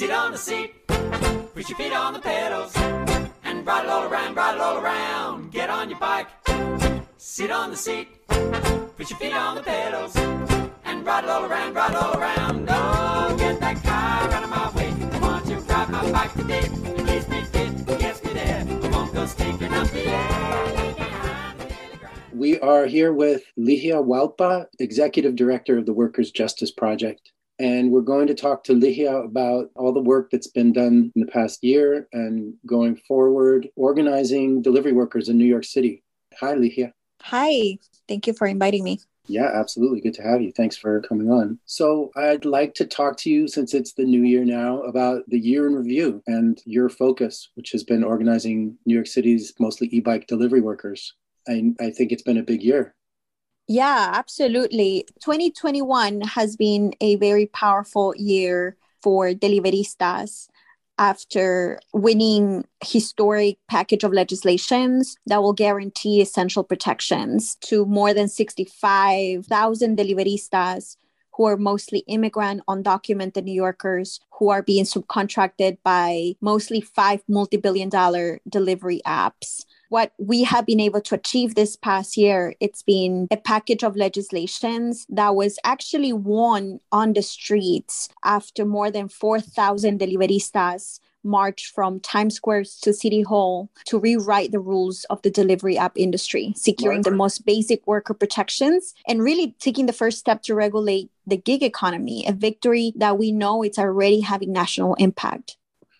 Sit on the seat, put your feet on the pedals, and ride it all around, ride it all around. Get on your bike, sit on the seat, put your feet on the pedals, and ride it all around, ride it all around. Oh, get that car out of my way. I want to ride my bike today. Me fit, me there. I won't go up. We are here with Ligia Guallpa, Executive Director of the Workers' Justice Project. And we're going to talk to Ligia about all the work that's been done in the past year and going forward, organizing delivery workers in New York City. Hi, Ligia. Hi, thank you for inviting me. Yeah, absolutely. Good to have you. Thanks for coming on. So, I'd like to talk to you since it's the new year now about the year in review and your focus, which has been organizing New York City's mostly e bike delivery workers. I, I think it's been a big year. Yeah, absolutely. 2021 has been a very powerful year for deliveristas after winning historic package of legislations that will guarantee essential protections to more than 65,000 deliveristas who are mostly immigrant undocumented new yorkers who are being subcontracted by mostly five multi-billion dollar delivery apps what we have been able to achieve this past year it's been a package of legislations that was actually won on the streets after more than 4000 deliveristas march from Times Square to City Hall to rewrite the rules of the delivery app industry, securing the most basic worker protections and really taking the first step to regulate the gig economy, a victory that we know it's already having national impact.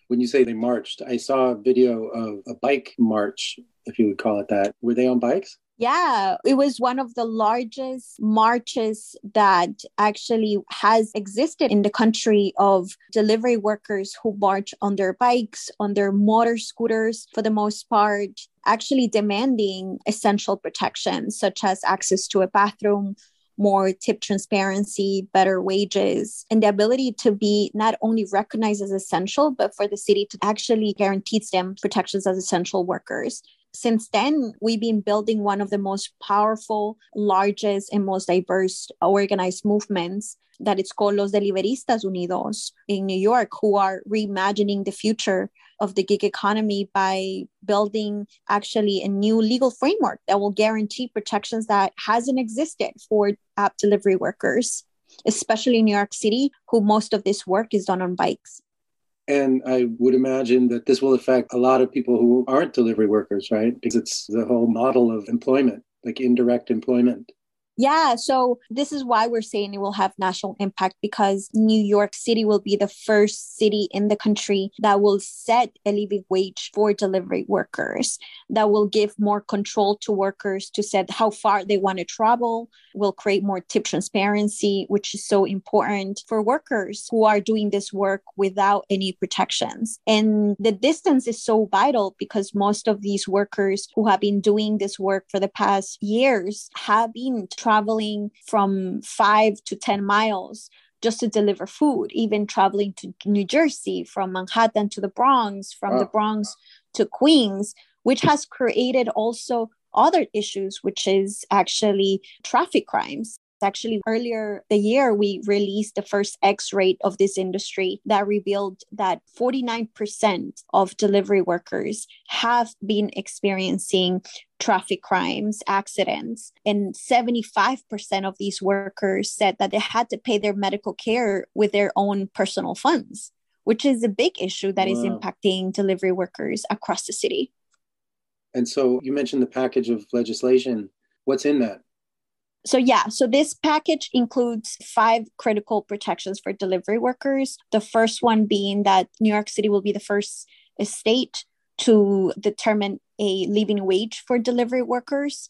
When you say they marched, I saw a video of a bike march if you would call it that. Were they on bikes? Yeah, it was one of the largest marches that actually has existed in the country of delivery workers who march on their bikes, on their motor scooters, for the most part, actually demanding essential protections such as access to a bathroom, more tip transparency, better wages, and the ability to be not only recognized as essential, but for the city to actually guarantee them protections as essential workers since then, we've been building one of the most powerful, largest, and most diverse organized movements that it's called Los Deliveristas Unidos in New York, who are reimagining the future of the gig economy by building actually a new legal framework that will guarantee protections that hasn't existed for app delivery workers, especially in New York City, who most of this work is done on bikes. And I would imagine that this will affect a lot of people who aren't delivery workers, right? Because it's the whole model of employment, like indirect employment. Yeah, so this is why we're saying it will have national impact because New York City will be the first city in the country that will set a living wage for delivery workers, that will give more control to workers to set how far they want to travel, will create more tip transparency, which is so important for workers who are doing this work without any protections. And the distance is so vital because most of these workers who have been doing this work for the past years have been from five to 10 miles just to deliver food, even traveling to New Jersey from Manhattan to the Bronx, from wow. the Bronx to Queens, which has created also other issues, which is actually traffic crimes. Actually, earlier the year, we released the first X rate of this industry that revealed that 49% of delivery workers have been experiencing traffic crimes, accidents, and 75% of these workers said that they had to pay their medical care with their own personal funds, which is a big issue that wow. is impacting delivery workers across the city. And so you mentioned the package of legislation. What's in that? So, yeah, so this package includes five critical protections for delivery workers. The first one being that New York City will be the first state to determine a living wage for delivery workers.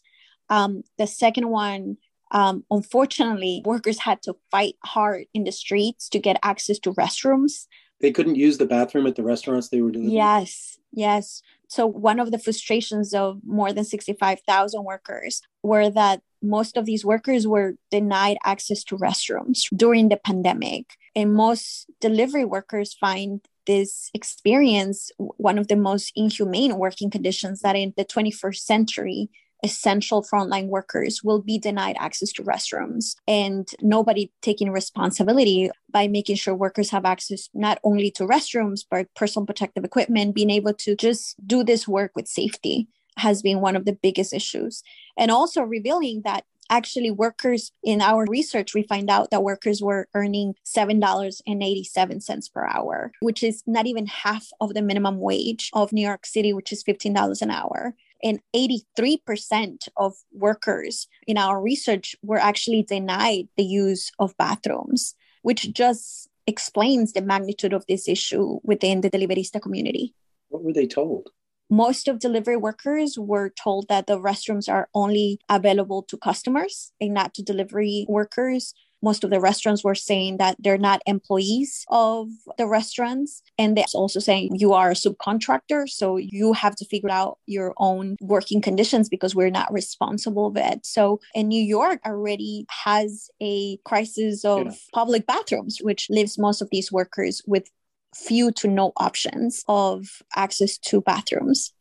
Um, the second one, um, unfortunately, workers had to fight hard in the streets to get access to restrooms. They couldn't use the bathroom at the restaurants they were delivering? Yes, yes. So, one of the frustrations of more than 65,000 workers were that most of these workers were denied access to restrooms during the pandemic. And most delivery workers find this experience one of the most inhumane working conditions that in the 21st century essential frontline workers will be denied access to restrooms and nobody taking responsibility by making sure workers have access not only to restrooms but personal protective equipment being able to just do this work with safety has been one of the biggest issues. And also revealing that actually workers in our research we find out that workers were earning $7.87 per hour which is not even half of the minimum wage of new york city which is $15 an hour. And 83% of workers in our research were actually denied the use of bathrooms which just explains the magnitude of this issue within the deliverista community. What were they told most of delivery workers were told that the restrooms are only available to customers and not to delivery workers most of the restaurants were saying that they're not employees of the restaurants. And they're also saying you are a subcontractor. So you have to figure out your own working conditions because we're not responsible of it. So in New York already has a crisis of yeah. public bathrooms, which leaves most of these workers with few to no options of access to bathrooms.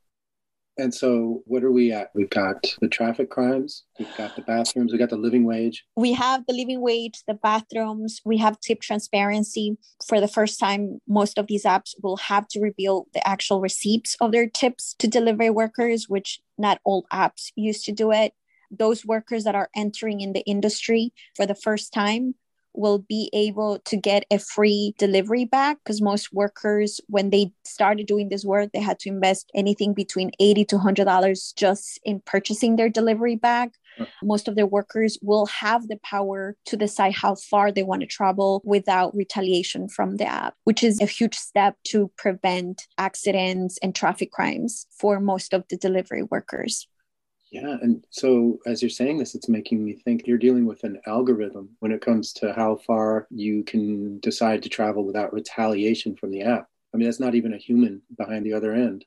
And so, what are we at? We've got the traffic crimes, we've got the bathrooms, we got the living wage. We have the living wage, the bathrooms, we have tip transparency. For the first time, most of these apps will have to reveal the actual receipts of their tips to delivery workers, which not all apps used to do it. Those workers that are entering in the industry for the first time will be able to get a free delivery bag because most workers when they started doing this work they had to invest anything between 80 to 100 dollars just in purchasing their delivery bag most of their workers will have the power to decide how far they want to travel without retaliation from the app, which is a huge step to prevent accidents and traffic crimes for most of the delivery workers. Yeah. And so as you're saying this, it's making me think you're dealing with an algorithm when it comes to how far you can decide to travel without retaliation from the app. I mean, that's not even a human behind the other end.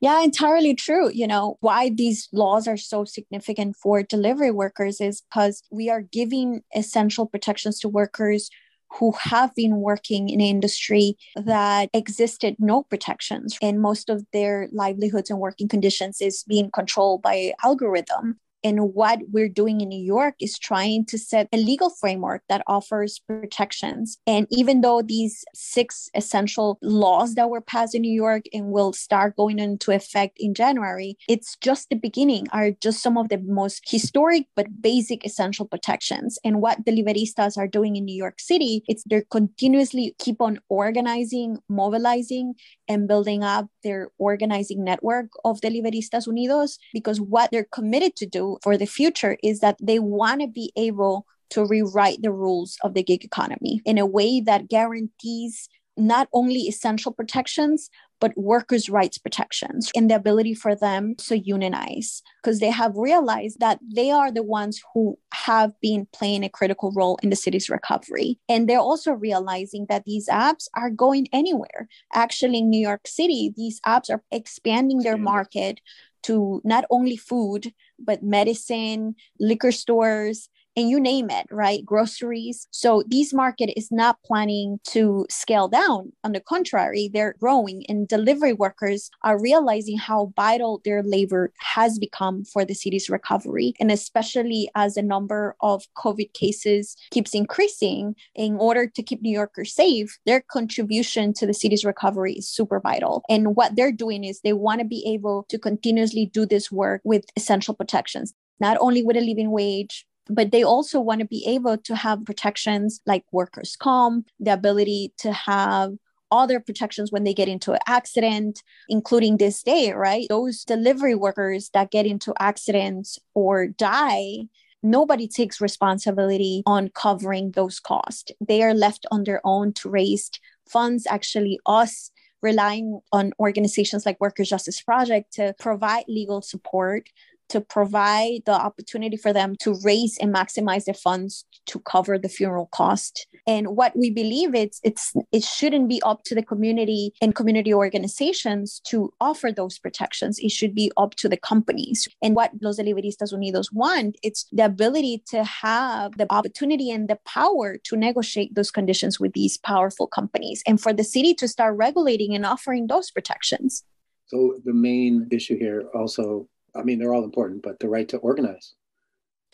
Yeah, entirely true. You know, why these laws are so significant for delivery workers is because we are giving essential protections to workers who have been working in industry that existed no protections and most of their livelihoods and working conditions is being controlled by algorithm and what we're doing in New York is trying to set a legal framework that offers protections. And even though these six essential laws that were passed in New York and will start going into effect in January, it's just the beginning, are just some of the most historic but basic essential protections. And what deliveristas are doing in New York City, it's they're continuously keep on organizing, mobilizing, and building up their organizing network of Deliveristas Unidos because what they're committed to do for the future is that they want to be able to rewrite the rules of the gig economy in a way that guarantees not only essential protections, but workers' rights protections and the ability for them to unionize because they have realized that they are the ones who have been playing a critical role in the city's recovery. And they're also realizing that these apps are going anywhere. Actually, in New York City, these apps are expanding their mm. market to not only food, but medicine, liquor stores, and you name it, right? Groceries. So this market is not planning to scale down. On the contrary, they're growing and delivery workers are realizing how vital their labor has become for the city's recovery. And especially as the number of COVID cases keeps increasing, in order to keep New Yorkers safe, their contribution to the city's recovery is super vital. And what they're doing is they want to be able to continuously do this work with essential protections not only with a living wage, but they also want to be able to have protections like workers' comp, the ability to have other protections when they get into an accident, including this day, right? Those delivery workers that get into accidents or die, nobody takes responsibility on covering those costs. They are left on their own to raise funds. Actually, us relying on organizations like Workers' Justice Project to provide legal support to provide the opportunity for them to raise and maximize their funds to cover the funeral cost. And what we believe it's it's it shouldn't be up to the community and community organizations to offer those protections. It should be up to the companies. And what Los Deliveristas Unidos want, it's the ability to have the opportunity and the power to negotiate those conditions with these powerful companies and for the city to start regulating and offering those protections. So the main issue here also I mean, they're all important, but the right to organize.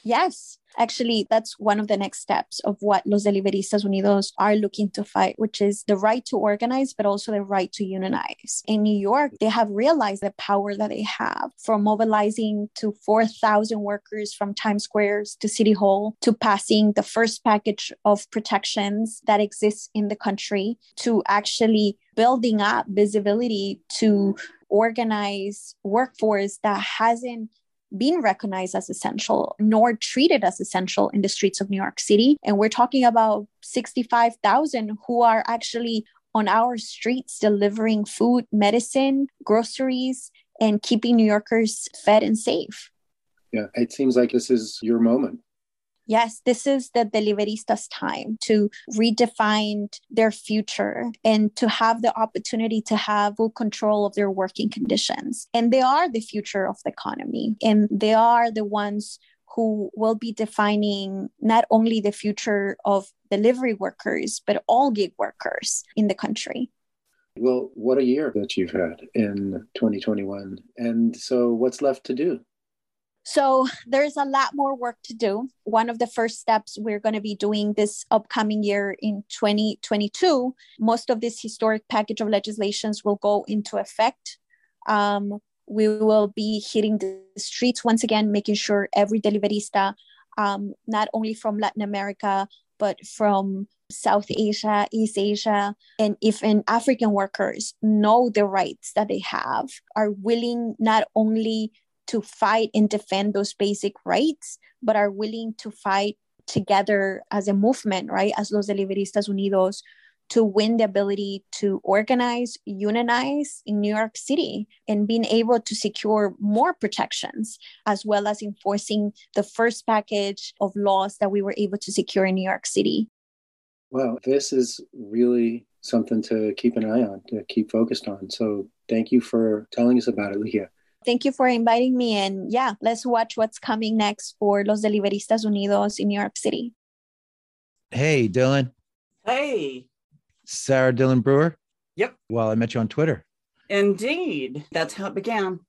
Yes, actually, that's one of the next steps of what Los Deliveristas Unidos are looking to fight, which is the right to organize, but also the right to unionize. In New York, they have realized the power that they have from mobilizing to 4,000 workers from Times Square to City Hall to passing the first package of protections that exists in the country to actually building up visibility to organize workforce that hasn't been recognized as essential nor treated as essential in the streets of New York City. And we're talking about 65,000 who are actually on our streets delivering food, medicine, groceries, and keeping New Yorkers fed and safe. Yeah, it seems like this is your moment yes, this is the deliveristas' time to redefine their future and to have the opportunity to have full control of their working conditions. And they are the future of the economy, and they are the ones who will be defining not only the future of delivery workers, but all gig workers in the country. Well, what a year that you've had in 2021. And so, what's left to do? So there's a lot more work to do. One of the first steps we're going to be doing this upcoming year in 2022, most of this historic package of legislations will go into effect. Um, we will be hitting the streets once again, making sure every deliverista, um, not only from Latin America, but from South Asia, East Asia, and even African workers know the rights that they have, are willing not only to fight and defend those basic rights, but are willing to fight together as a movement, right? As Los Deliveristas Unidos to win the ability to organize, unionize in New York City and being able to secure more protections, as well as enforcing the first package of laws that we were able to secure in New York City. Well, this is really something to keep an eye on, to keep focused on. So thank you for telling us about it, Ligia. Thank you for inviting me. And yeah, let's watch what's coming next for Los Deliveristas Unidos in New York City. Hey, Dylan. Hey. Sarah Dylan Brewer. Yep. Well, I met you on Twitter. Indeed. That's how it began.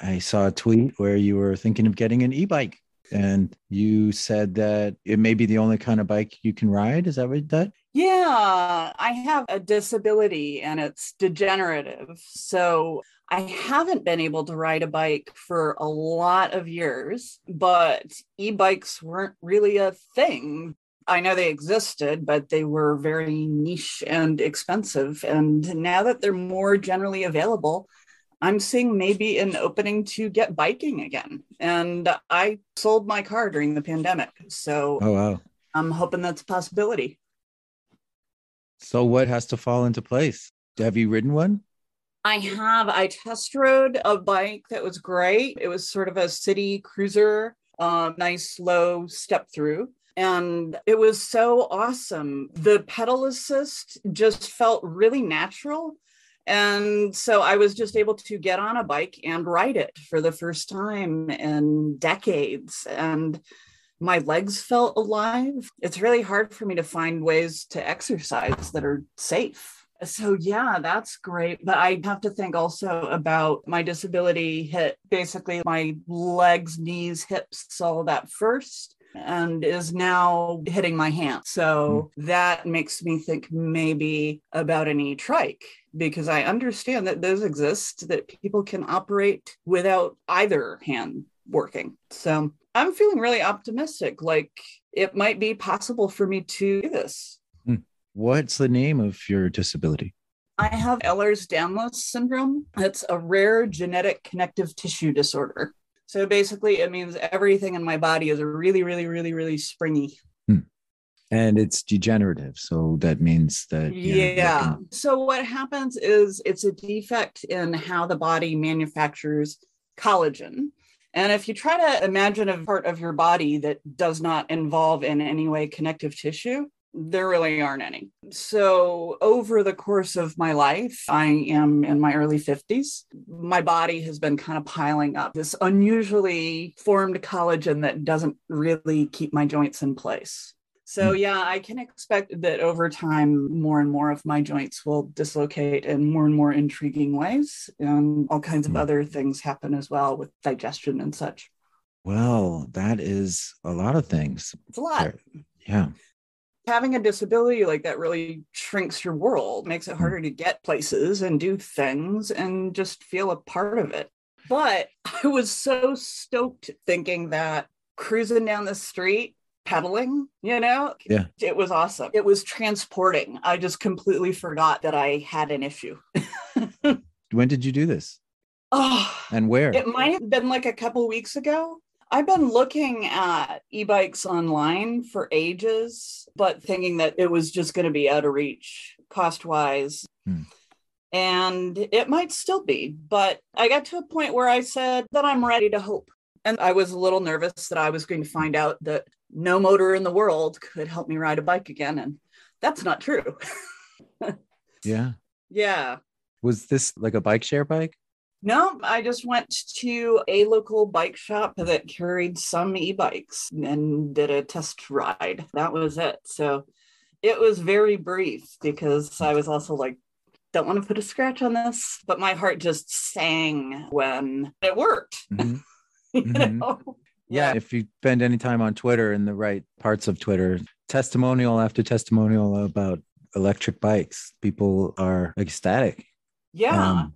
I saw a tweet where you were thinking of getting an e bike and you said that it may be the only kind of bike you can ride. Is that what that? Yeah, I have a disability and it's degenerative. So I haven't been able to ride a bike for a lot of years, but e bikes weren't really a thing. I know they existed, but they were very niche and expensive. And now that they're more generally available, I'm seeing maybe an opening to get biking again. And I sold my car during the pandemic. So oh, wow. I'm hoping that's a possibility. So, what has to fall into place? Have you ridden one? I have. I test rode a bike that was great. It was sort of a city cruiser, uh, nice slow step through. And it was so awesome. The pedal assist just felt really natural. And so I was just able to get on a bike and ride it for the first time in decades. And my legs felt alive. It's really hard for me to find ways to exercise that are safe so yeah that's great but i have to think also about my disability hit basically my legs knees hips all that first and is now hitting my hand so mm. that makes me think maybe about an e-trike because i understand that those exist that people can operate without either hand working. So i'm feeling really optimistic like it might be possible for me to do this What's the name of your disability? I have Ehlers-Danlos syndrome. It's a rare genetic connective tissue disorder. So basically, it means everything in my body is really, really, really, really springy. Hmm. And it's degenerative. So that means that. Yeah. Know, can... So what happens is it's a defect in how the body manufactures collagen. And if you try to imagine a part of your body that does not involve in any way connective tissue, there really aren't any. So, over the course of my life, I am in my early 50s. My body has been kind of piling up this unusually formed collagen that doesn't really keep my joints in place. So, Hmm. yeah, I can expect that over time, more and more of my joints will dislocate in more and more intriguing ways. And all kinds of Hmm. other things happen as well with digestion and such. Well, that is a lot of things. It's a lot. There- Yeah. Having a disability like that really shrinks your world, makes it harder to get places and do things and just feel a part of it. But I was so stoked thinking that cruising down the street, pedaling, you know, Yeah. it was awesome. It was transporting. I just completely forgot that I had an issue. When did you do this? oh, And where? it might have been like a couple weeks ago. I've been looking at e bikes online for ages, but thinking that it was just going to be out of reach cost wise. Hmm. And it might still be, but I got to a point where I said that I'm ready to hope. And I was a little nervous that I was going to find out that no motor in the world could help me ride a bike again. And that's not true. yeah. yeah. Was this like a bike share bike? No, I just went to a local bike shop that carried some e bikes and did a test ride. That was it. So it was very brief because I was also like, don't want to put a scratch on this, but my heart just sang when it worked. Mhm. you Mhm. know? Yeah. If you spend any time on Twitter in the right parts of Twitter, testimonial after testimonial about electric bikes, people are ecstatic. Yeah. Um,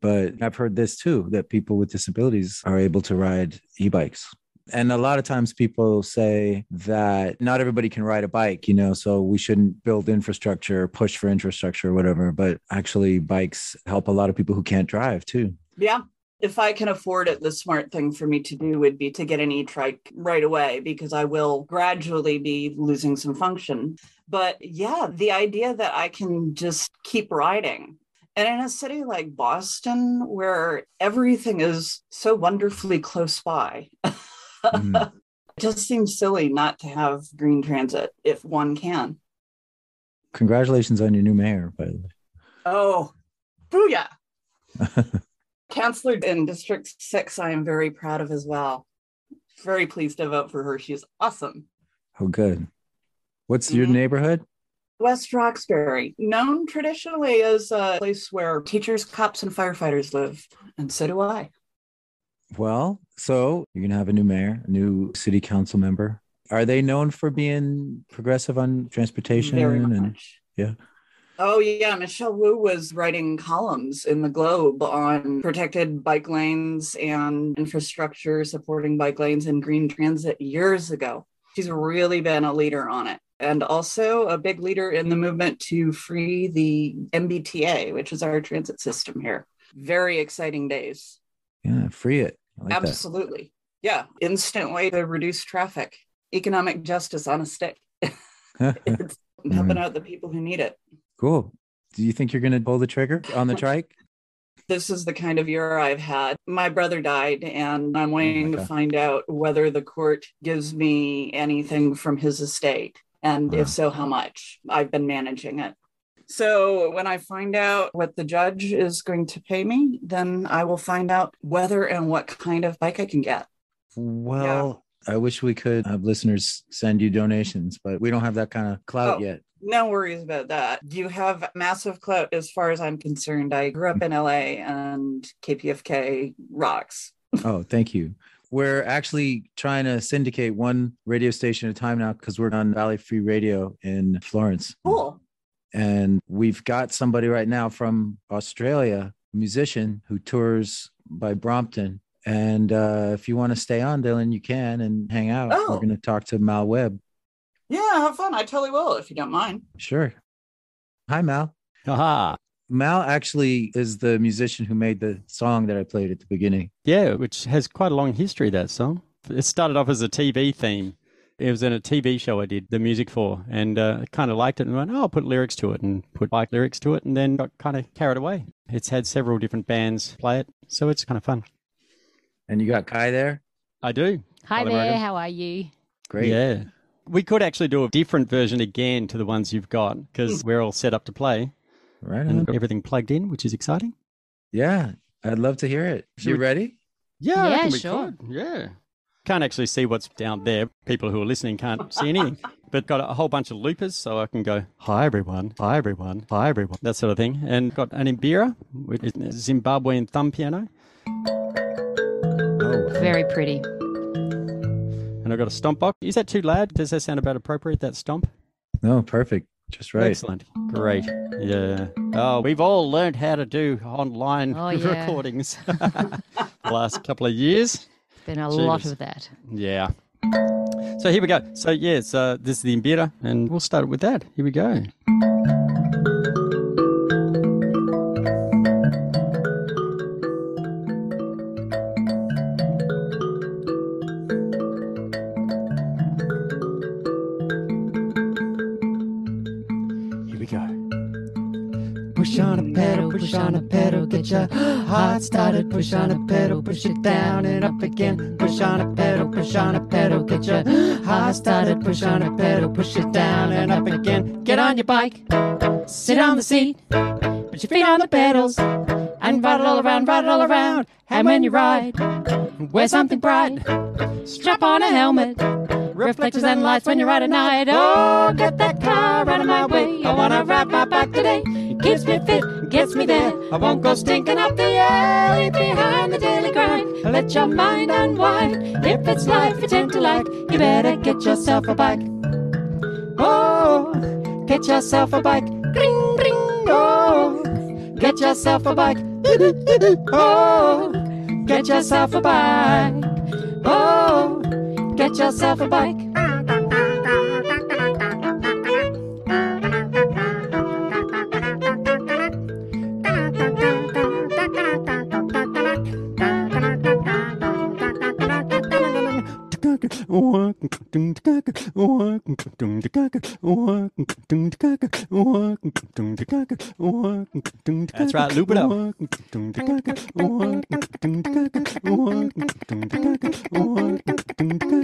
but I've heard this too that people with disabilities are able to ride e bikes. And a lot of times people say that not everybody can ride a bike, you know, so we shouldn't build infrastructure, push for infrastructure or whatever. But actually, bikes help a lot of people who can't drive too. Yeah. If I can afford it, the smart thing for me to do would be to get an e trike right away because I will gradually be losing some function. But yeah, the idea that I can just keep riding. And in a city like Boston, where everything is so wonderfully close by, Mhm. it just seems silly not to have green transit if one can. Congratulations on your new mayor, by the way. Oh, booyah. Councilor in District 6, I am very proud of as well. Very pleased to vote for her. She's awesome. Oh, good. What's your Mhm. neighborhood? West Roxbury, known traditionally as a place where teachers, cops, and firefighters live. And so do I. Well, so you're going to have a new mayor, a new city council member. Are they known for being progressive on transportation? Very and much. yeah. Oh, yeah. Michelle Wu was writing columns in the Globe on protected bike lanes and infrastructure supporting bike lanes and green transit years ago. She's really been a leader on it. And also a big leader in the movement to free the MBTA, which is our transit system here. Very exciting days. yeah, free it. Like that. Absolutely. Yeah. Instant way to reduce traffic. Economic justice on a stick. it's helping out the people who need it. Cool. Do you think you're going to pull the trigger on the trike? This is the kind of year I've had. My brother died, and I'm oh waiting to find out whether the court gives me anything from his estate. And Wow. if so, how much? I've been managing it. So when I find out what the judge is going to pay me, then I will find out whether and what kind of bike I can get. Well, I wish we could have listeners send you donations, but we don't have that kind of clout Oh. yet. No worries about that. You have massive clout as far as I'm concerned. I grew up in LA and KPFK rocks. Oh, thank you. We're actually trying to syndicate one radio station at a time now because we're on Valley Free Radio in Florence. Cool. And we've got somebody right now from Australia, a musician who tours by Brompton. And uh, if you want to stay on, Dylan, you can and hang out. Oh. We're going to talk to Mal Webb. Yeah, have fun. I totally will if you don't mind. Sure. Hi, Mal. Aha. Mal actually is the musician who made the song that I played at the beginning. Yeah, which has quite a long history, that song. It started off as a TV theme. It was in a TV show I did the music for, and uh, kind of liked it and went, oh, I'll put lyrics to it and put bike lyrics to it, and then got kind of carried away. It's had several different bands play it, so it's kind of fun. And you got Kai there. I do. Hi Hello, there, Morgan. how are you? Great. Yeah. We could actually do a different version again to the ones you've got because we're all set up to play Right on. everything plugged in, which is exciting. Yeah. I'd love to hear it. Should You we- ready? Yeah, Yeah, reckon sure. could. Yeah. Can't actually see what's down there. People who are listening can't see anything. But got a whole bunch of loopers, so I can go, hi everyone, hi everyone, hi everyone, that sort of thing. And got an mbira, which is a Zimbabwean thumb piano. Oh, Very pretty. And I've got a stomp box. Is that too loud? Does that sound about appropriate, that stomp? no, perfect. Just right. Excellent. Great. Yeah. Oh, we've all learned how to do online Oh, yeah. recordings the last couple of years. Been a lot of that. Yeah. So here we go. So yes, uh, this is the mbira, and we'll start with that. Here we go. Heart started. Push on a pedal, push it down and up again. Push on a pedal, push on a pedal, get your heart started. Push on a pedal, push it down and up again. Get on your bike, sit on the seat, put your feet on the pedals, and ride it all around, ride it all around. And when you ride, wear something bright, strap on a helmet. Reflectors and lights when you ride at night. Oh, get that car out of my way. I wanna ride my bike today. Keeps me fit, gets me there. I won't go stinking up the alley behind the daily grind. Let your mind unwind. If it's life you tend to like, you better get yourself a bike. Oh, get yourself a bike. Ring, ring, oh, get yourself a bike. Oh, get yourself a bike. Oh, get yourself a bike. That's right, loop it up. And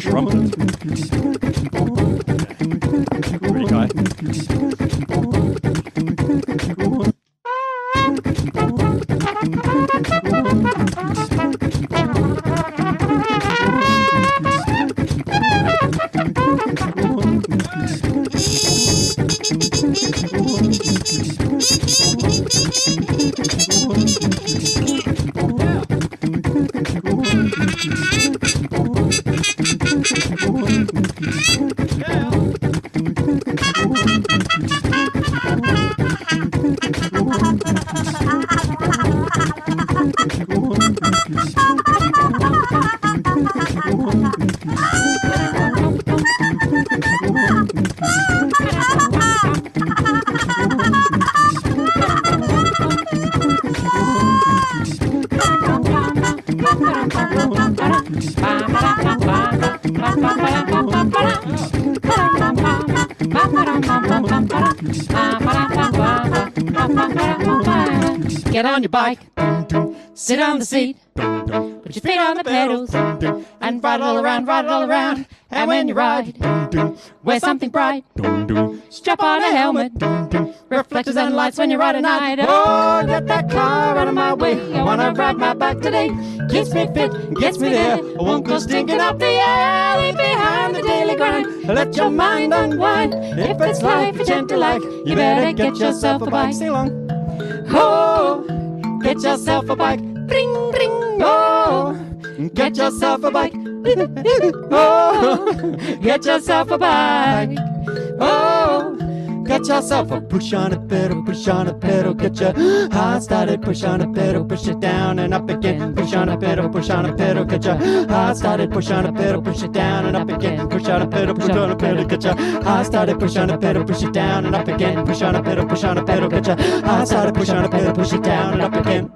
trumpet. Ready, guy? On your bike, sit on the seat, put your feet on the pedals, and ride it all around, ride it all around. And when you ride, wear something bright, strap on a helmet, reflectors and lights when you ride at night. Oh, get that car out of my way. I wanna ride my bike today. Keeps me fit, gets me there. I won't go stinking up the alley behind the daily grind. Let your mind unwind. If it's life you tend to like, you better get yourself a bike. Sing along. Oh, get yourself a bike. Ring, ring, oh. oh, get yourself a bike. Oh, get yourself a bike. Oh, get yourself a push on a pedal, push on a pedal, get your heart started. Push on a pedal, push it down and up again. Push on a pedal, push on a pedal, get your heart started. Push on a pedal, push it down and up again. Push on a pedal, push on a pedal, get your heart started. Push on a pedal, push it down and up again. Push on a pedal, push on a pedal, get your heart started. Push on a pedal, push it down and up again.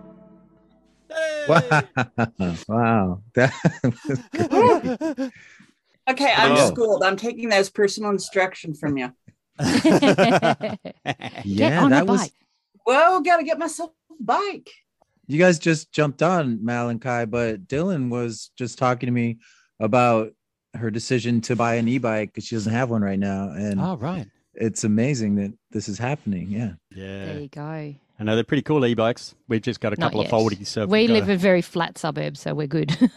Wow. wow. That was great. Okay, I'm Oh. schooled. I'm taking that as personal instruction from you. yeah, on a that was bike. Whoa, gotta get myself a bike. you guys just jumped on Mal and Kai, but Dylan was just talking to me about her decision to buy an e-bike because she doesn't have one right now. And oh, right. it's amazing that this is happening. Yeah. Yeah. There you go. I know they're pretty cool e-bikes. We've just got a Not couple of foldies. So we we've got live a- in very flat suburbs, so we're good.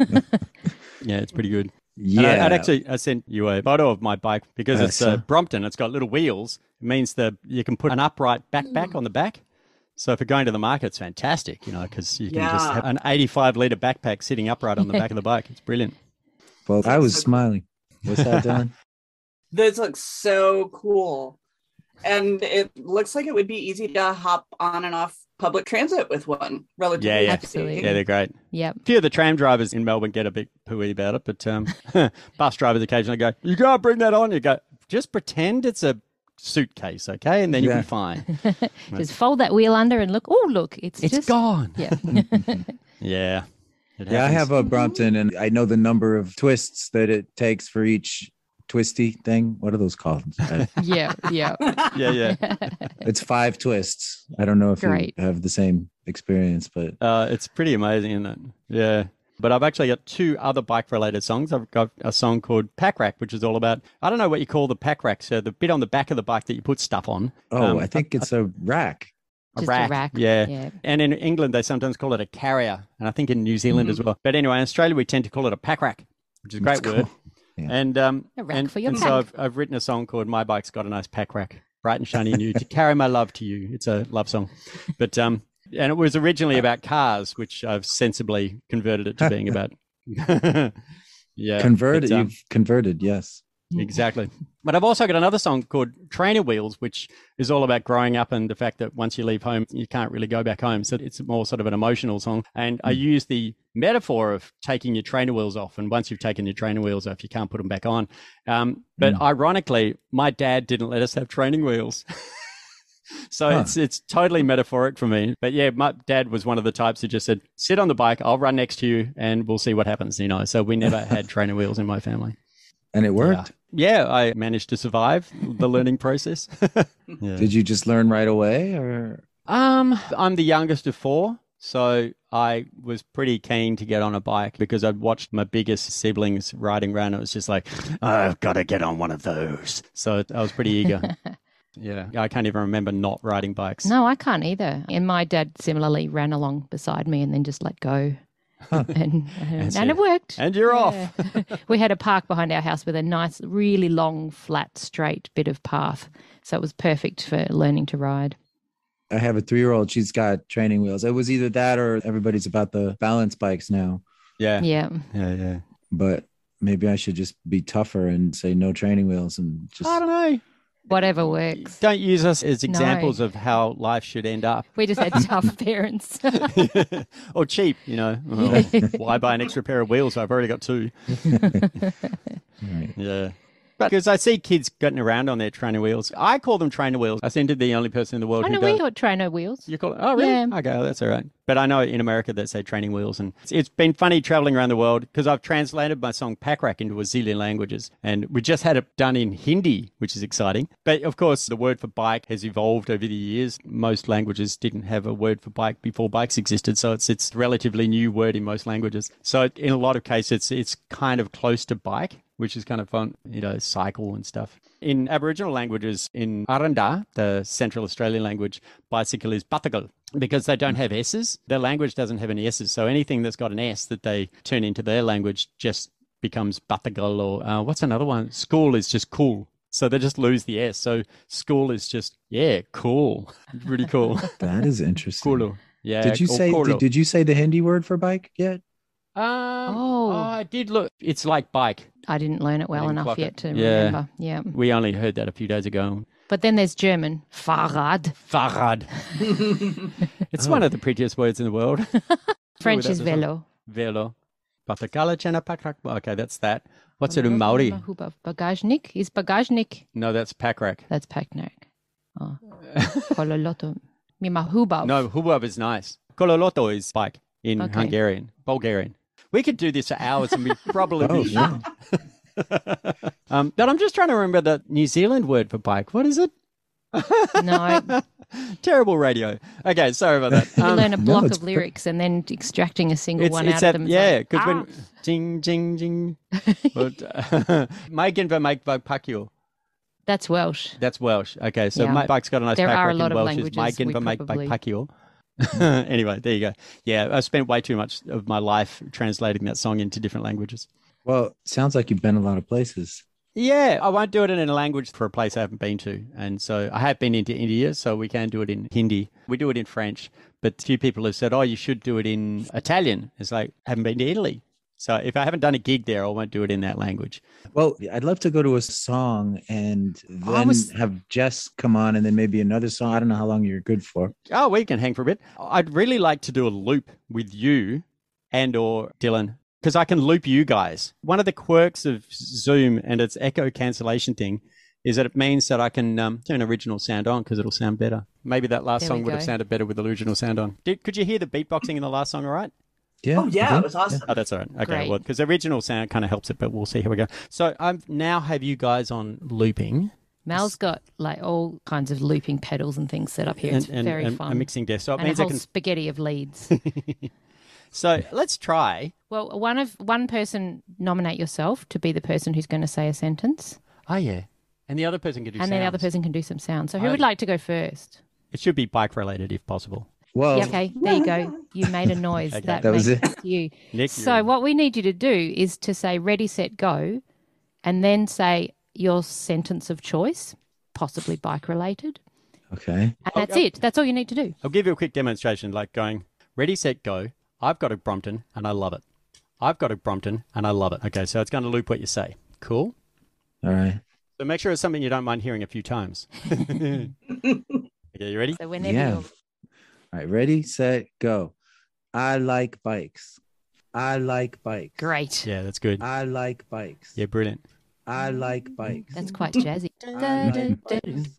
yeah, it's pretty good. Yeah. And I, I'd actually I sent you a photo of my bike because Uh, it's uh, so- Brompton. It's got little wheels. It means that you can put an upright backpack on the back. So if you're going to the market, it's fantastic, you know, because you can just have an 85 liter backpack sitting upright on the back of the bike. It's brilliant. well, I was so cool. smiling. What's that, Dylan? This looks so cool. And it looks like it would be easy to hop on and off public transit with one relatively. Yeah, yeah. Absolutely. Yeah, they're great. yep. A few of the tram drivers in Melbourne get a bit pooey about it, but um, bus drivers occasionally go, "You can't bring that on." You go, "Just pretend it's a suitcase, okay, and then you'll be fine." Just fold that wheel under and look. Oh, look, it's, It's just gone. Yeah. Yeah. Yeah, I have a Brompton and I know the number of twists that it takes for each twisty thing. What are those called? Yeah. Yeah. Yeah, yeah. it's five twists. I don't know if Great. you have the same experience, but Uh, it's pretty amazing, isn't it? Yeah. But I've actually got two other bike related songs. I've got a song called Pack Rack, which is all about, I don't know what you call the pack rack. So the bit on the back of the bike that you put stuff on. oh, Um, I think it's a rack. a Just rack. a rack. Yeah. Yeah. And in England, they sometimes call it a carrier. And I think in New Zealand as well. But anyway, in Australia, we tend to call it a pack rack, which is a great That's word. Cool. Yeah. And, um, A rack and, for your and pack. so I've, I've written a song called My Bike's Got a Nice Pack Rack, bright and shiny new, to carry my love to you. It's a love song. But, um, and it was originally about cars, which I've sensibly converted it to being about. yeah. converted. um, You've converted. Yes. Exactly. But I've also got another song called Trainer Wheels, which is all about growing up and the fact that once you leave home, you can't really go back home. So it's more sort of an emotional song. And I use the metaphor of taking your trainer wheels off. And once you've taken your trainer wheels off, you can't put them back on. Um, but ironically, my dad didn't let us have training wheels. So Huh. it's it's totally metaphoric for me. But yeah, my dad was one of the types who just said, "Sit on the bike, I'll run next to you, and we'll see what happens." You know. So we never had trainer wheels in my family. And it worked. Yeah, I managed to survive the learning process. yeah. Did you just learn right away or? Um, I'm the youngest of four, so I was pretty keen to get on a bike because I'd watched my biggest siblings riding around. It was just like, I've got to get on one of those. So I was pretty eager. yeah, I can't even remember not riding bikes. No, I can't either. And my dad similarly ran along beside me and then just let go. And, uh, and, and, it worked. And you're off. We had a park behind our house with a nice, really long, flat, straight bit of path. So it was perfect for learning to ride. I have a three year old. She's got training wheels. It was either that or everybody's about the balance bikes now. Yeah. Yeah. Yeah, yeah. But maybe I should just be tougher and say no training wheels and just. I don't know. Whatever works. Don't use us as No. examples of how life should end up. We just had tough parents. or cheap, you know. Well, why buy an extra pair of wheels? I've already got two. Yeah. But because I see kids getting around on their trainer wheels. I call them trainer wheels. I seem to be the only person in the world I who know does. we got trainer wheels. You call it? Oh, really? Yeah. Okay, well, that's all right. But I know in America they say training wheels, and it's- it's been funny traveling around the world because I've translated my song Pack Rack into a zillion languages, and we just had it done in Hindi, which is exciting. But of course, the word for bike has evolved over the years. Most languages didn't have a word for bike before bikes existed, so it's it's a relatively new word in most languages. So in a lot of cases, it's it's kind of close to bike which is kind of fun, you know, cycle and stuff. In Aboriginal languages, in Aranda, the Central Australian language, bicycle is batagal because they don't have S's. Their language doesn't have any S's. So anything that's got an S that they turn into their language just becomes batagal or uh, what's another one? School is just cool. So they just lose the S. So school is just, yeah, cool. Really cool. That is interesting. Cool. Yeah. Did you say did, did you say the Hindi word for bike yet? Um, Oh. I did look. It's like bike. I didn't learn it well enough yet it. to Yeah. remember. Yeah. We only heard that a few days ago. But then there's German, Fahrrad. Fahrrad. it's one of the prettiest words in the world. French is velo. Velo. Batakala chena pakrak. Okay, that's that. What's it in Maori? Bagajnik is Bagajnik. No, that's pakrak. That's Paknak. Oh. Kololoto. Mi mahuba. No, hubab is nice. Kololoto is bike in Okay. Hungarian, Bulgarian. We could do this for hours and we'd probably Oh, be yeah. um, but I'm just trying to remember the New Zealand word for bike. What is it? No, Terrible radio. Okay, sorry about that. you Um, learn a block it's of lyrics and then extracting a single it's, one it's out that, of them. It's yeah, like, because "Ah." when ding ding ding, but uh, Maiken va make va pakio. that's Welsh. That's Welsh. Okay, so Yeah. my bike's got a nice There back are a in lot of Welsh. languages Maiken we va make probably- pakio. anyway, there you go. Yeah, I spent way too much of my life translating that song into different languages. Well, sounds like you've been a lot of places. Yeah, I won't do it in a language for a place I haven't been to. And so I have been into India, so we can do it in Hindi. We do it in French, but a few people have said, oh, you should do it in Italian. It's like, I haven't been to Italy. So if I haven't done a gig there, I won't do it in that language. Well, I'd love to go to a song and Oh, then was- have Jess come on and then maybe another song. I don't know how long you're good for. Oh, we can hang for a bit. I'd really like to do a loop with you and or Dylan because I can loop you guys. One of the quirks of Zoom and its echo cancellation thing is that it means that I can um, turn original sound on because it'll sound better. Maybe that last There song would have sounded better with original sound on. Did, could you hear the beatboxing in the last song all right? Yeah. Oh, yeah, I it was awesome. Oh, that's all right. Okay, Great. well, because original sound kind of helps it, but we'll see Here we go. So I now have you guys on looping Mal's got like all kinds of looping pedals and things set up here. It's and, and, very and fun. a mixing desk. So it and a means I whole can. spaghetti of leads. So let's try. well, one of one person nominate yourself to be the person who's going to say a sentence, Oh yeah, and the other person can do. and then the other person can do some sound. So who I- would like to go first? It should be bike related if possible. Well, Yeah, okay, there you go. You made a noise. Okay. That, That was it. it you. Nick, So you're- what we need you to do is to say ready, set, go, and then say your sentence of choice, possibly bike related, okay. and that's it. That's all you need to do. I'll give you a quick demonstration, like going ready, set, go. I've got a Brompton and I love it. I've got a Brompton and I love it. Okay, so it's going to loop what you say. Cool. All right. So make sure it's something you don't mind hearing a few times. okay, you ready? So whenever Yeah. you're All right. Ready, set, go. I like bikes. I like bikes. great. Yeah, that's good. I like bikes. Yeah, brilliant. I like bikes. That's quite jazzy. I like bikes.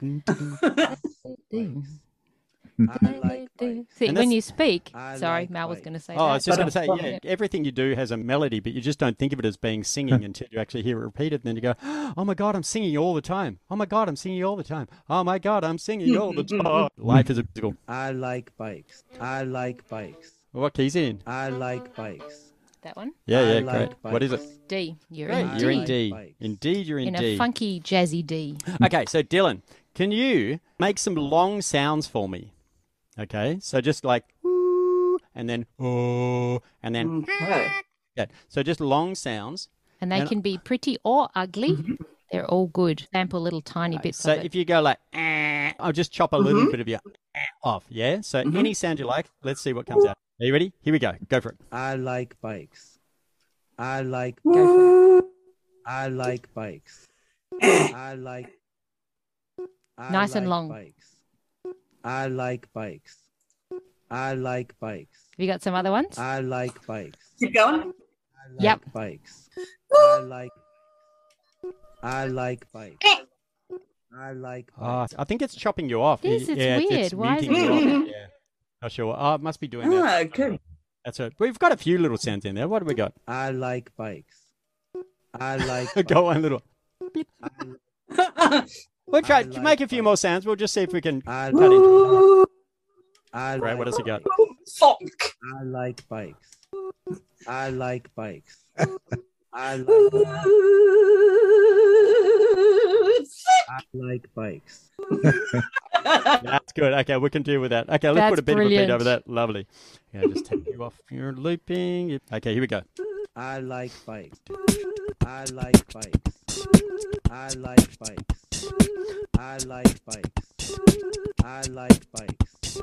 I like bikes. See, And when you speak, I sorry, like Mal was going to say Oh, I was just going to say, yeah, everything you do has a melody, but you just don't think of it as being singing until you actually hear it repeated. And then you go, oh my God, I'm singing all the time. Oh my God, I'm singing all the time. Oh my God, I'm singing all the time. Life is a musical. I like bikes. I like bikes. What key's in? I like bikes. That one? Yeah, I yeah, like great. What is it? D. You're Great, in you're D. in D. Bikes. Indeed, you're in, D in D. a funky jazzy D. Okay, so Dylan, can you make some long sounds for me? Okay, so just like woo, and then oh, and then mm-hmm. Okay. yeah. So just long sounds. And they And- can be pretty or ugly. Mm-hmm. They're all good. Sample little tiny bits So of it. if you go like, eh, I'll just chop a little mm-hmm. bit of your eh off. Yeah. So any sound you like. Let's see what comes out. Are you ready? Here we go. Go for it. I like bikes. I like Go for it. I like bikes. I like I Nice and long. Bikes. I like bikes. I like bikes. Have you got some other ones? I like bikes. Keep going. I like Yep. bikes. I like I like bikes. Eh. I like Oh, bikes. I think it's chopping you off. This is yeah, it's- weird. It's, Why is muting it- you off. Yeah. Not sure. Oh, it must be doing ah, that. Ah, good. Um, that's it. We've got a few little sounds in there. What do we got? I like bikes. I like Go on, little. We'll try I to like make a few more sounds. We'll just see if we can I cut into. I Right, like, what else you got? Funk. I like bikes. I like bikes. I like I like bikes. That's good. Okay, we can deal with that. Okay, let's That's put a bit of a beat over that. Lovely. Yeah, just take you off your looping. Okay, here we go. I like bikes. I like bikes. I like bikes. I like bikes. I like bikes.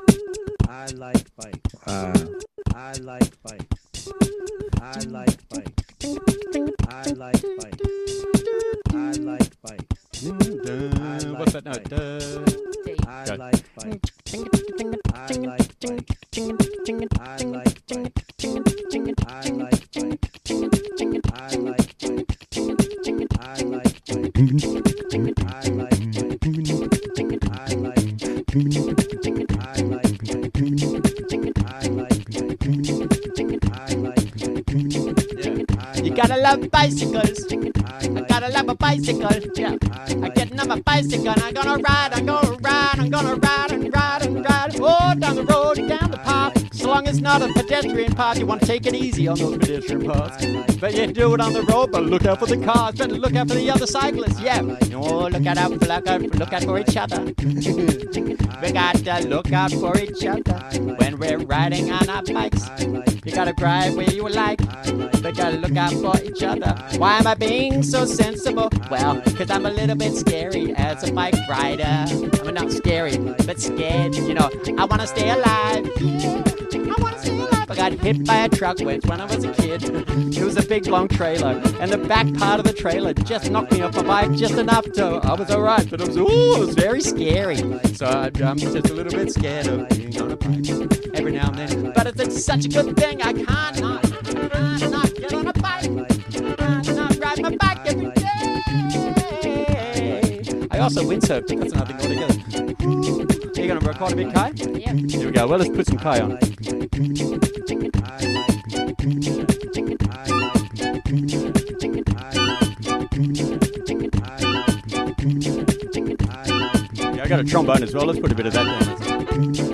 I like bikes. Uh, I like bikes. I like bikes. I like bikes. I like bikes. Uh, What's that note? Uh, D. I Go. like bikes. I like bikes. I like bikes. I like bikes. You gotta love bicycles. I gotta love a bicycle. I get on my bicycle and I'm gonna ride. I'm gonna ride. I'm gonna ride and ride and ride. Oh, down the road. Down long as not a pedestrian path, you want to take it easy on those pedestrian paths. But you do it on the road, but look out for the cars. Better look out for the other cyclists. Yeah. Oh, look out, look out, look out for each other. we got to look out for each other when we're riding on our bikes. You gotta drive where you like. We gotta look out for each other. Why am I being so sensible? Well, cause I'm a little bit scary as a bike rider. I'm not scary, but scared. You know, I wanna stay alive. I got hit by a truck once when I was a kid. It was a big long trailer, and the back part of the trailer just knocked me off my bike just enough to. I was alright, but it was ooh, it was very scary. So I'm just a little bit scared of being on a bike every now and then. But it's, it's such a good thing. I can't not, not get on a bike. I can't not ride my bike every day. I also windsurf, that's another thing altogether. You going to record a bit, Kai? Yep. Here we go. Well, let's put some Kai on. Yeah, I got a trombone as well. Let's put a bit of that down.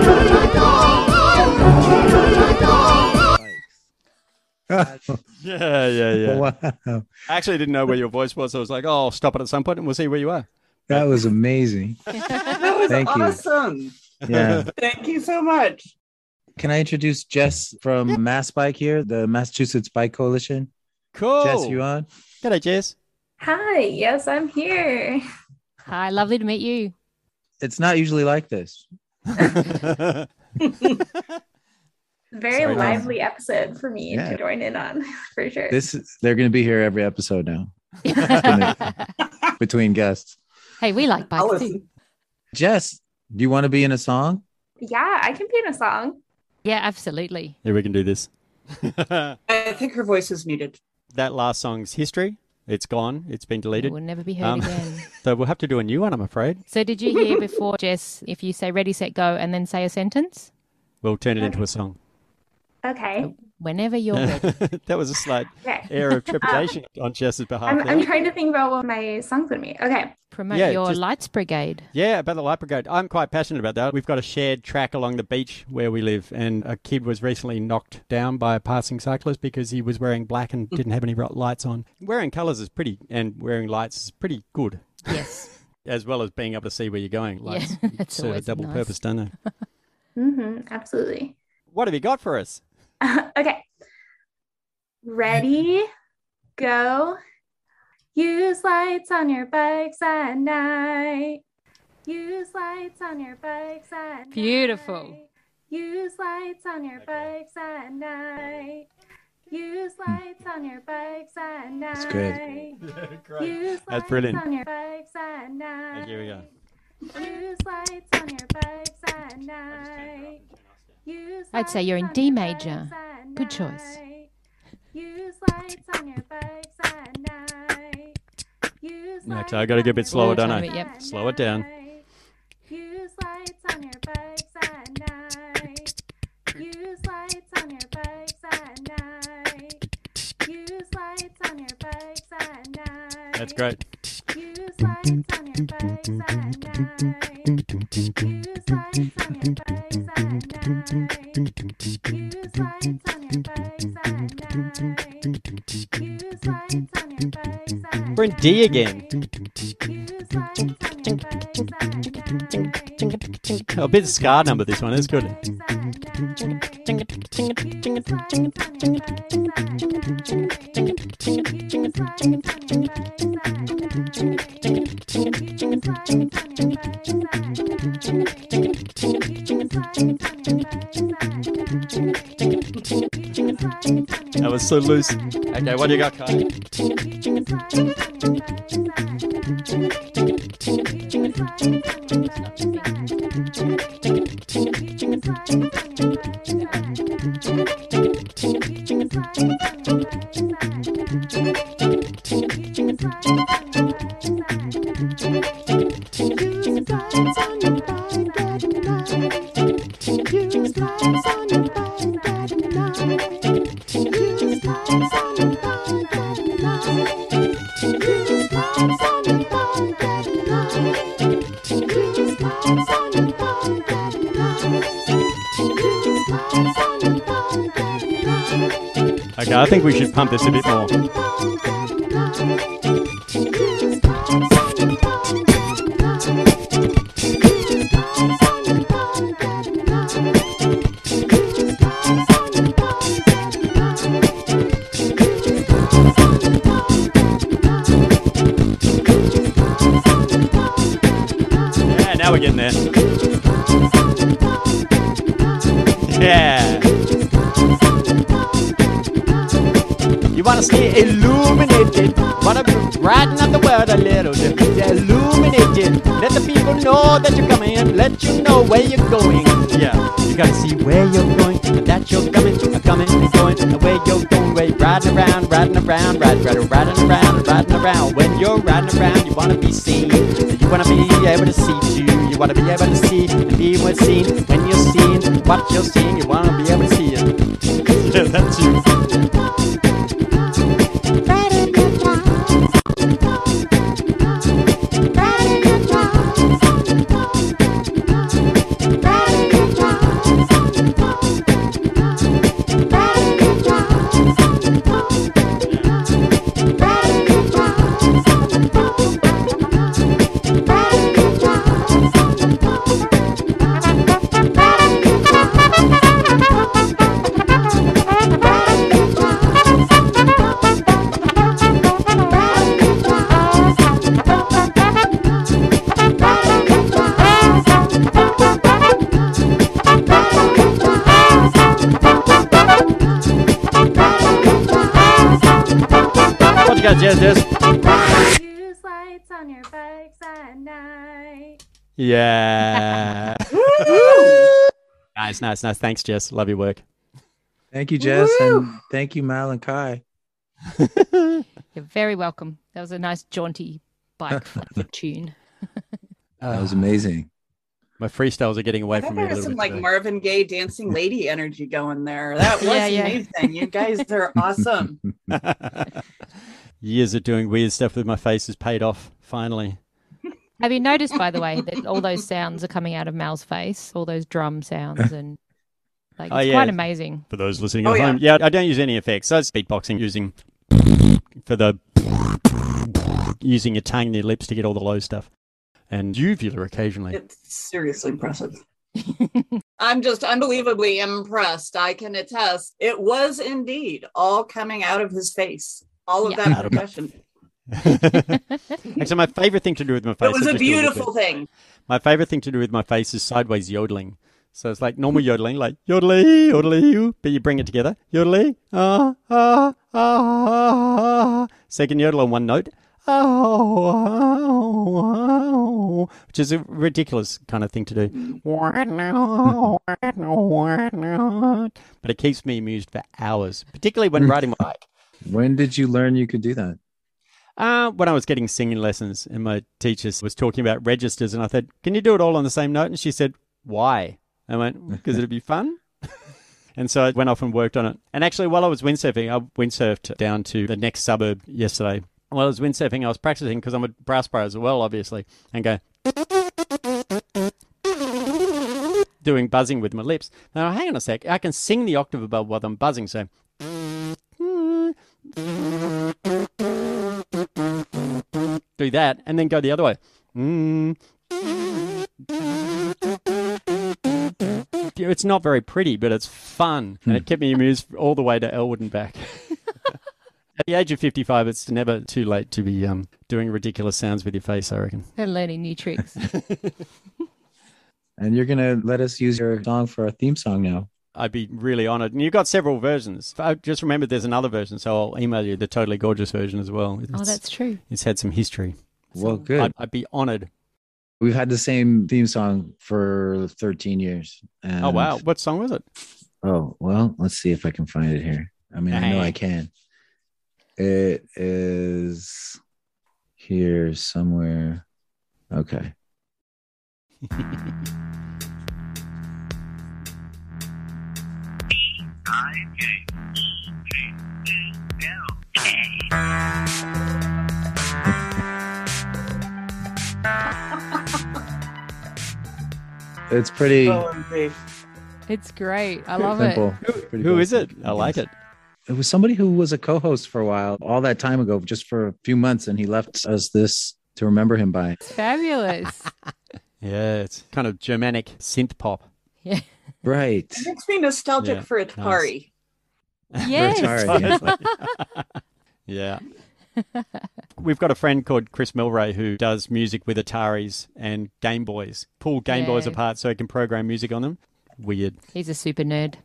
Yeah, yeah, yeah. wow. I actually didn't know where your voice was. I was like, oh, I'll stop it at some point and we'll see where you are. That was amazing. That was Thank you. awesome. Yeah. Thank you so much. Can I introduce Jess from Mass Bike here, the Massachusetts Bike Coalition? Cool. Jess, you on? G'day, Jess. Hi, yes, I'm here. Hi, lovely to meet you. It's not usually like this. Very Sorry, no. lively episode for me Yeah. to join in on, for sure. This is, they're going to be here every episode now between guests. hey, we like I'll bikes too. Jess, do you want to be in a song? yeah, I can be in a song. Yeah, absolutely. Yeah, we can do this. I think her voice is muted. that last song's history. It's gone. It's been It deleted. will never be heard Um, again. So we'll have to do a new one, I'm afraid. So, did you hear before, Jess, if you say ready, set, go, and then say a sentence? We'll turn it into a song. Okay. Whenever you're ready. that was a slight Okay. air of trepidation on Jess's behalf. I'm, there. I'm trying to think about what my songs would be. Okay. Promote Yeah, your just- lights brigade. Yeah, about the light brigade. I'm quite passionate about that. We've got a shared track along the beach where we live, and a kid was recently knocked down by a passing cyclist because he was wearing black and didn't have any lights on. Wearing colours is pretty, and wearing lights is pretty good, Yes. as well as being able to see where you're going. Lights Yeah, that's serve a double nice. purpose, don't they? Mm-hmm, absolutely. What have you got for us? okay. Ready, go. Use lights on your bikes at night. Use lights on your bikes at night. Beautiful. night. Use lights on your bikes at night. Use lights on your bikes at night. That's good. Use That's brilliant. on your bikes at night. And here we go. Use lights on your bikes at night. Use I'd say you're in D major. Good choice. night. Use on your bikes at night. Use No, I gotta get a bit slower, don't I? bikes Yep. Slow it down. That's great. We're in D again. night. Use lights on your bikes at night. A bit ska number, this one. is good. That was so loose. Okay, what do you got, Kai? Okay, I think we should pump this a bit more. Seeing what you're What you got, Jess? Jess? Use lights on your bikes at night. Yeah. nice, nice, nice. Thanks, Jess. Love your work. Thank you, Jess, and thank you, Mal and Kai. You're very welcome. That was a nice jaunty bike tune. That was amazing. My freestyles are getting away I from me there a was little some like today. Marvin Gaye dancing lady energy going there. That was Yeah, yeah. amazing. You guys are awesome. Years of doing weird stuff with my face has paid off finally. Have you noticed, by the way, that all those sounds are coming out of Mal's face? All those drum sounds and like Oh, it's yeah. quite amazing. For those listening Oh, at yeah. home, yeah, I don't use any effects. I was beatboxing using for the using your tongue and your lips to get all the low stuff, and uvula occasionally. It's seriously impressive. I'm just unbelievably impressed. I can attest. It was indeed all coming out of his face. All of Yeah. that Out of- percussion. Actually, my favorite thing to do with my face. It was I'll a just do little beautiful thing. My favorite thing to do with my face is sideways yodeling. So it's like normal yodeling, like yodeling, yodeling, you, but you bring it together. Yodeling, ah, ah, ah, ah. Second yodel on one note. Oh, which is a ridiculous kind of thing to do. But it keeps me amused for hours, particularly when riding my bike. When did you learn you could do that? Uh, when I was getting singing lessons, and my teacher was talking about registers, and I said, "Can you do it all on the same note?" And she said, "Why?" I went, "Because it'd be fun." and so I went off and worked on it. And actually, while I was windsurfing, I windsurfed down to the next suburb yesterday. While I was windsurfing, I was practicing because I'm a brass player as well, obviously, and go doing buzzing with my lips. Now, hang on a sec. I can sing the octave above while I'm buzzing, so. Do that and then go the other way. Mm. It's not very pretty, but it's fun, and it kept me amused all the way to Elwood and back. At the age of 55, it's never too late to be um, doing ridiculous sounds with your face, I reckon. And learning new tricks. And you're gonna let us use your song for our theme song now. I'd be really honored. And you've got several versions. I just remembered there's another version, so I'll email you the totally gorgeous version as well. Oh, it's, oh, that's true. it's had some history. Well, good. I'd, I'd be honored. We've had the same theme song for 13 years. And, Oh, wow. What song was it? Oh, well, let's see if I can find it here. I mean, I know I can. It is here somewhere. Okay. It's pretty It's great. I love simple. it. Pretty Who cool. is it? I like it. It was somebody who was a co-host for a while, all that time ago, just for a few months, and he left us this to remember him by. It's fabulous. Yeah, it's kind of Germanic synth pop. yeah. Right. It makes me nostalgic Yeah, for Atari. Yes. Atari, Yeah. We've got a friend called Chris Milray who does music with Ataris and Game Boys. Pull Game Boys apart so he can program music on them. Weird. He's a super nerd.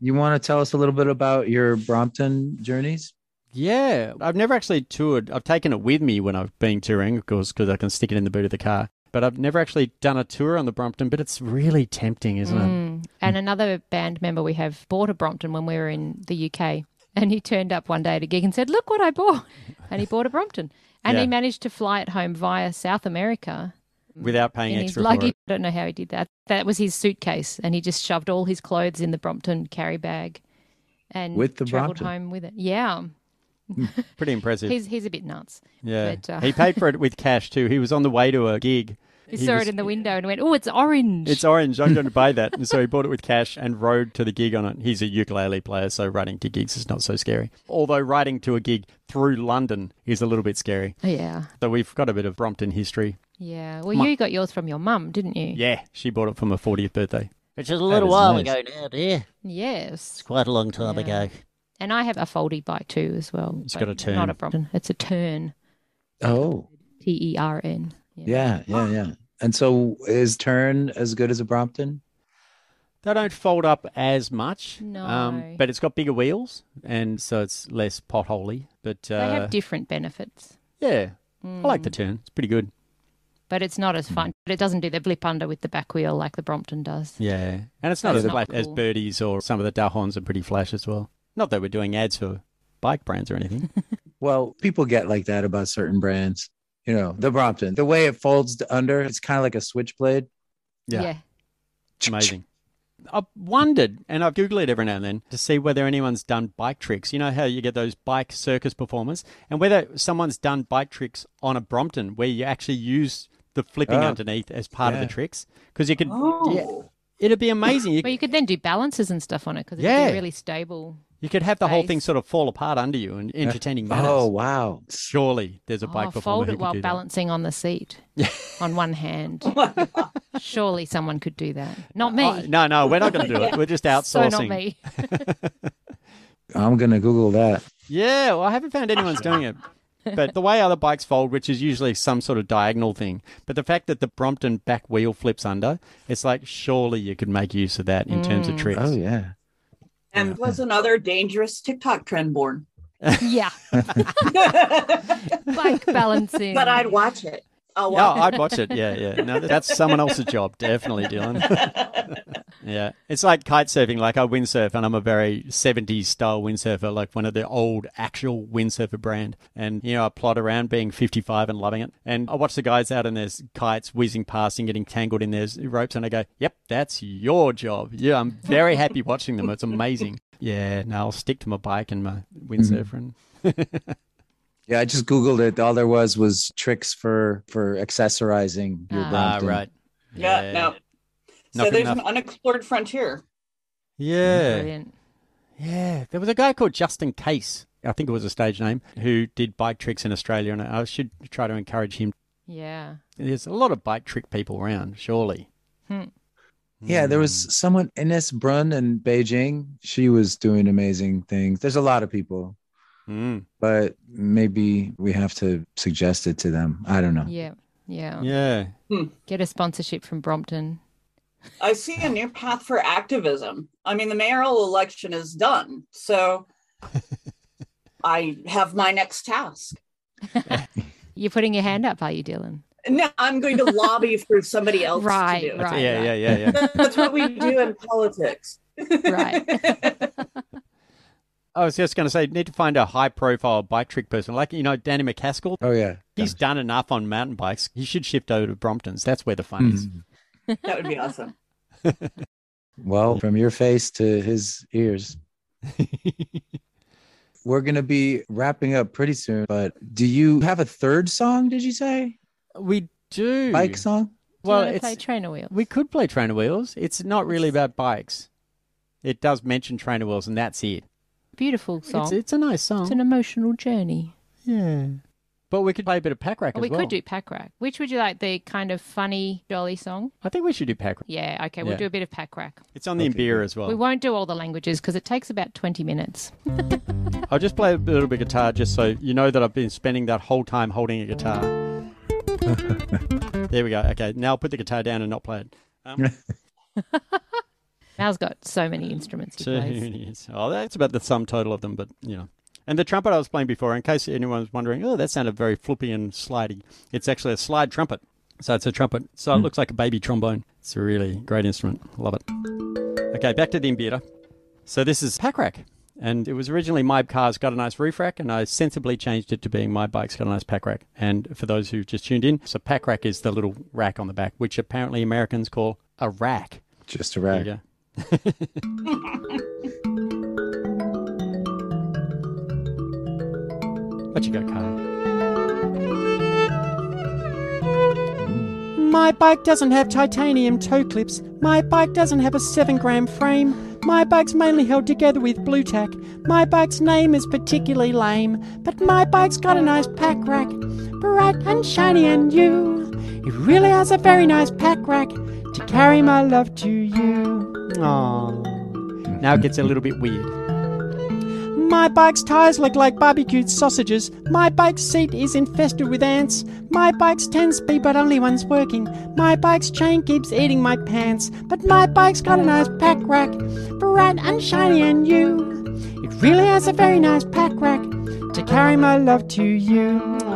You want to tell us a little bit about your Brompton journeys? Yeah, I've never actually toured. I've taken it with me when I've been touring, of course, because I can stick it in the boot of the car. But I've never actually done a tour on the Brompton, but it's really tempting, isn't it? Mm. And another band member we have bought a Brompton when we were in the UK. And he turned up one day at a gig and said, Look what I bought. And he bought a Brompton. And Yeah. he managed to fly it home via South America Without paying in his extra luggage. it. I don't know how he did that. That was his suitcase. And he just shoved all his clothes in the Brompton carry bag and With the traveled Brompton? home with it. Yeah. Pretty impressive. He's, he's a bit nuts. yeah. but, uh, he paid for it with cash too. He was on the way to a gig. He, He saw was- it in the window and went, Oh, it's orange. It's orange. I'm going to buy that. And so he bought it with cash and rode to the gig on it. He's a ukulele player, so riding to gigs is not so scary. Although riding to a gig through London is a little bit scary. yeah. So we've got a bit of Brompton history. Yeah. Well, My- you got yours from your mum, didn't you? Yeah, she bought it for my 40th birthday. Which is a little is while nice. ago now, dear. Yes. It's quite a long time Yeah. ago. And I have a foldy bike too as well. It's got a Tern. Not a Brompton. It's a Tern. Oh, T E R N. yeah, yeah, yeah. And so is Tern as good as a Brompton? They don't fold up as much. No. Um, but it's got bigger wheels, and so it's less potholey. But uh, They have different benefits. yeah, I like Mm. the Tern. It's pretty good. But it's not as fun. But it doesn't do the blip under with the back wheel like the Brompton does. Yeah, and it's not That's as not flash as Birdys or some of the Dahons are pretty flash as well. Not that we're doing ads for bike brands or anything. Well, people get like that about certain brands. You know, the Brompton, the way it folds under, it's kind of like a switchblade. Yeah. yeah. Amazing. I've wondered, and I've Googled it every now and then to see whether anyone's done bike tricks. You know how you get those bike circus performers, and whether someone's done bike tricks on a Brompton where you actually use the flipping Oh, underneath as part of the tricks. Because you could, Oh. yeah, it'd be amazing. You, Well, you could then do balances and stuff on it because it'd be really stable. You could have the whole thing sort of fall apart under you in entertaining manners. Oh, wow. Surely there's a bike oh, performer fold who it could while do that. balancing on the seat on one hand. Oh my God. Surely someone could do that. Not me. Oh, no, no, we're not going to do it. We're just outsourcing. so not me. I'm going to Google that. Yeah, well, I haven't found anyone's doing it. But the way other bikes fold, which is usually some sort of diagonal thing, but the fact that the Brompton back wheel flips under, it's like surely you could make use of that in terms of Mm. tricks. Oh, yeah. And was another dangerous TikTok trend born. yeah. Bike balancing. But I'd watch it. Oh, I'll Yeah, watch I'd watch it. Yeah, yeah. No, that's someone else's job, definitely, Dylan. yeah, it's like kite surfing. Like I windsurf, and I'm a very '70s style windsurfer, like one of the old actual windsurfer brand. And you know, I plod around being 55 and loving it. And I watch the guys out in their kites whizzing past and getting tangled in their ropes, and I go, "Yep, that's your job." Yeah, I'm very happy watching them. It's amazing. Yeah, no, I'll stick to my bike and my windsurfer. And mm. Yeah, I just Googled it. All there was was tricks for for accessorizing your Ah. ah, right. Yeah, no. So Not there's enough. an unexplored frontier. Yeah. Brilliant. Yeah, there was a guy called Justin Case, I think it was a stage name, who did bike tricks in Australia, and I should try to encourage him. Yeah. There's a lot of bike trick people around, surely. Hmm. Yeah, there was Mm. someone Ines Brunn in Beijing. She was doing amazing things. There's a lot of people, Mm. but maybe we have to suggest it to them. I don't know. Yeah. Yeah. Yeah. Get a sponsorship from Brompton. I see a new path for activism. I mean, the mayoral election is done. So I have my next task. You're putting your hand up, are you, Dylan? No, I'm going to lobby for somebody else Right, to do. right. yeah, yeah, yeah, yeah. That's what we do in politics. Right. I was just going to say, need to find a high profile bike trick person. Like, you know, Danny MacAskill. Oh yeah. He's done enough on mountain bikes. He should shift over to Bromptons. That's where the fun is. Mhm. That would be awesome. Well, from your face to his ears. We're going to be wrapping up pretty soon, but do you have a third song, did you say? we do. Bike song? Well, Do you wanna it's, play trainer wheel. we could play trainer wheels. It's not really about bikes. It does mention trainer wheels, and that's it. Beautiful song. It's, it's a nice song. It's an emotional journey. yeah. But we could play a bit of pack rack Or as we well. could do pack rack. Which would you like? The kind of funny, jolly song? I think we should do pack rack. Yeah, okay, we'll Yeah. do a bit of pack rack. It's on the Okay, beer as well. We won't do all the languages because it takes about 20 minutes. I'll just play a little bit of guitar just so you know that I've been spending that whole time holding a guitar. there we go. Okay, now I'll put the guitar down and not play it. Um, Mal's got so many instruments he plays. tunes. Oh, that's about the sum total of them, but you know. And the trumpet I was playing before, in case anyone was wondering, oh, that sounded very flippy and slidey. It's actually a slide trumpet. So it's a trumpet. So it hmm. looks like a baby trombone. It's a really great instrument. Love it. Okay, back to the mbira. So this is Pack Rack. And it was originally My Car's Got a Nice Roof Rack, and I sensibly changed it to being My Bike's Got a Nice Pack Rack. And for those who just tuned in, so Pack Rack is the little rack on the back, which apparently Americans call a rack. Just a There rag. you go. What you got, Kai? Mm. My bike doesn't have titanium toe clips. My bike doesn't have a 7 gram frame. My bike's mainly held together with Blu Tack. My bike's name is particularly lame. But my bike's got a nice pack rack, bright and shiny and new. It really has a very nice pack rack to carry my love to you. Aww. Now it gets a little bit weird. My bike's tires look like barbecued sausages. My bike's seat is infested with ants. My bike's 10 speed, but only one's working. My bike's chain keeps eating my pants. But my bike's got a nice pack rack, bright and shiny and new. It really has a very nice pack rack to carry my love to you.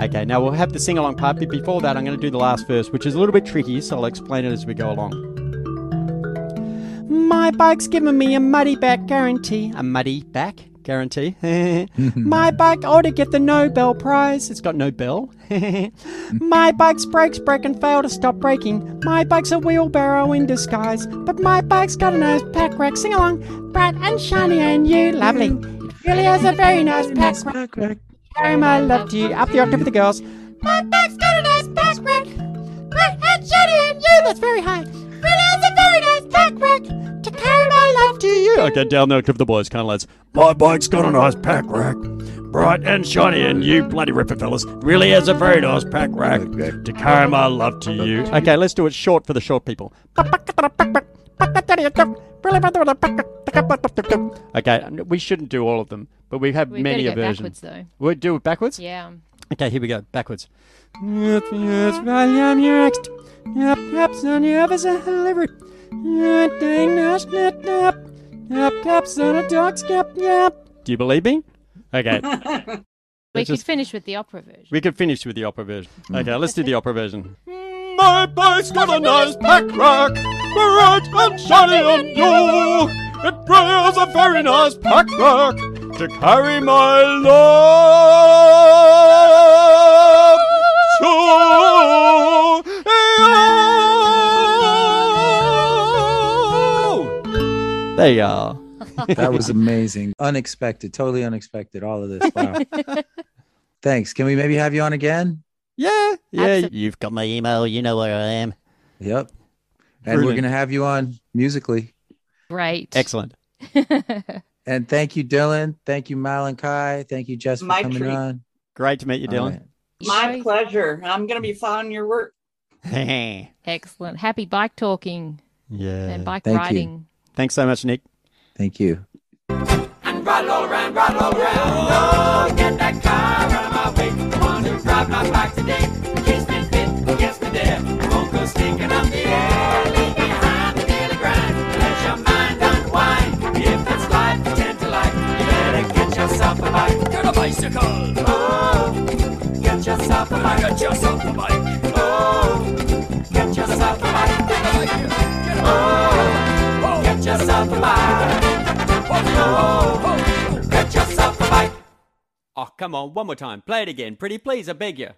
Okay, now we'll have the sing along part, but before that, I'm going to do the last verse, which is a little bit tricky, so I'll explain it as we go along. My bike's given me a muddy back guarantee. A muddy back guarantee. My bike ought to get the Nobel Prize. It's got no bell. my bike's brakes break and fail to stop braking. My bike's a wheelbarrow in disguise. But my bike's got a nice pack rack. Sing along. Bright and shiny and you. Lovely. It really has a very nice pack rack. Pack rack. Carry my love to you. Up the octave with the girls. My bike's got a nice pack rack. Bright and shiny and you. That's very high. Really has a very nice pack rack to carry my love to you. Okay, down the octave with the boys, kind of lads. My bike's got a nice pack rack. Bright and shiny, and you bloody ripper fellas really has a very nice pack rack to carry my love to you. Okay, let's do it short for the short people. Okay, we shouldn't do all of them, but we have We many a version. backwards, though. We'll do it backwards? Yeah. Okay, here we go. Backwards. Do you believe me? Okay. We could finish with the opera version. we could finish with the opera version. Okay, let's do the opera version. My bike's got a nice pack rack, bright and shiny and new. It brings a very nice pack rack to carry my love to you. There you are. That was amazing. unexpected. Totally unexpected. All of this. Wow. Thanks. Can we maybe have you on again? Yeah, yeah. Absolutely. You've got my email. You know where I am. Yep. And Brilliant. we're going to have you on musically. Right. Excellent. and thank you, Dylan. Thank you, Mal and Kai. Thank you, Jess, for my coming treat. on. Great to meet you, Dylan. Right. My pleasure. I'm going to be following your work. Excellent. Happy bike talking. Yeah. And bike Thank riding. You. Thanks so much, Nick. Thank you. bicycle. Oh, get yourself a bike. Oh, get yourself a bike. Oh, get yourself a bike. Get a bike. Oh, get yourself a bike. Oh, oh, get yourself a bike. Oh, come on, one more time. Play it again, pretty please, I beg you.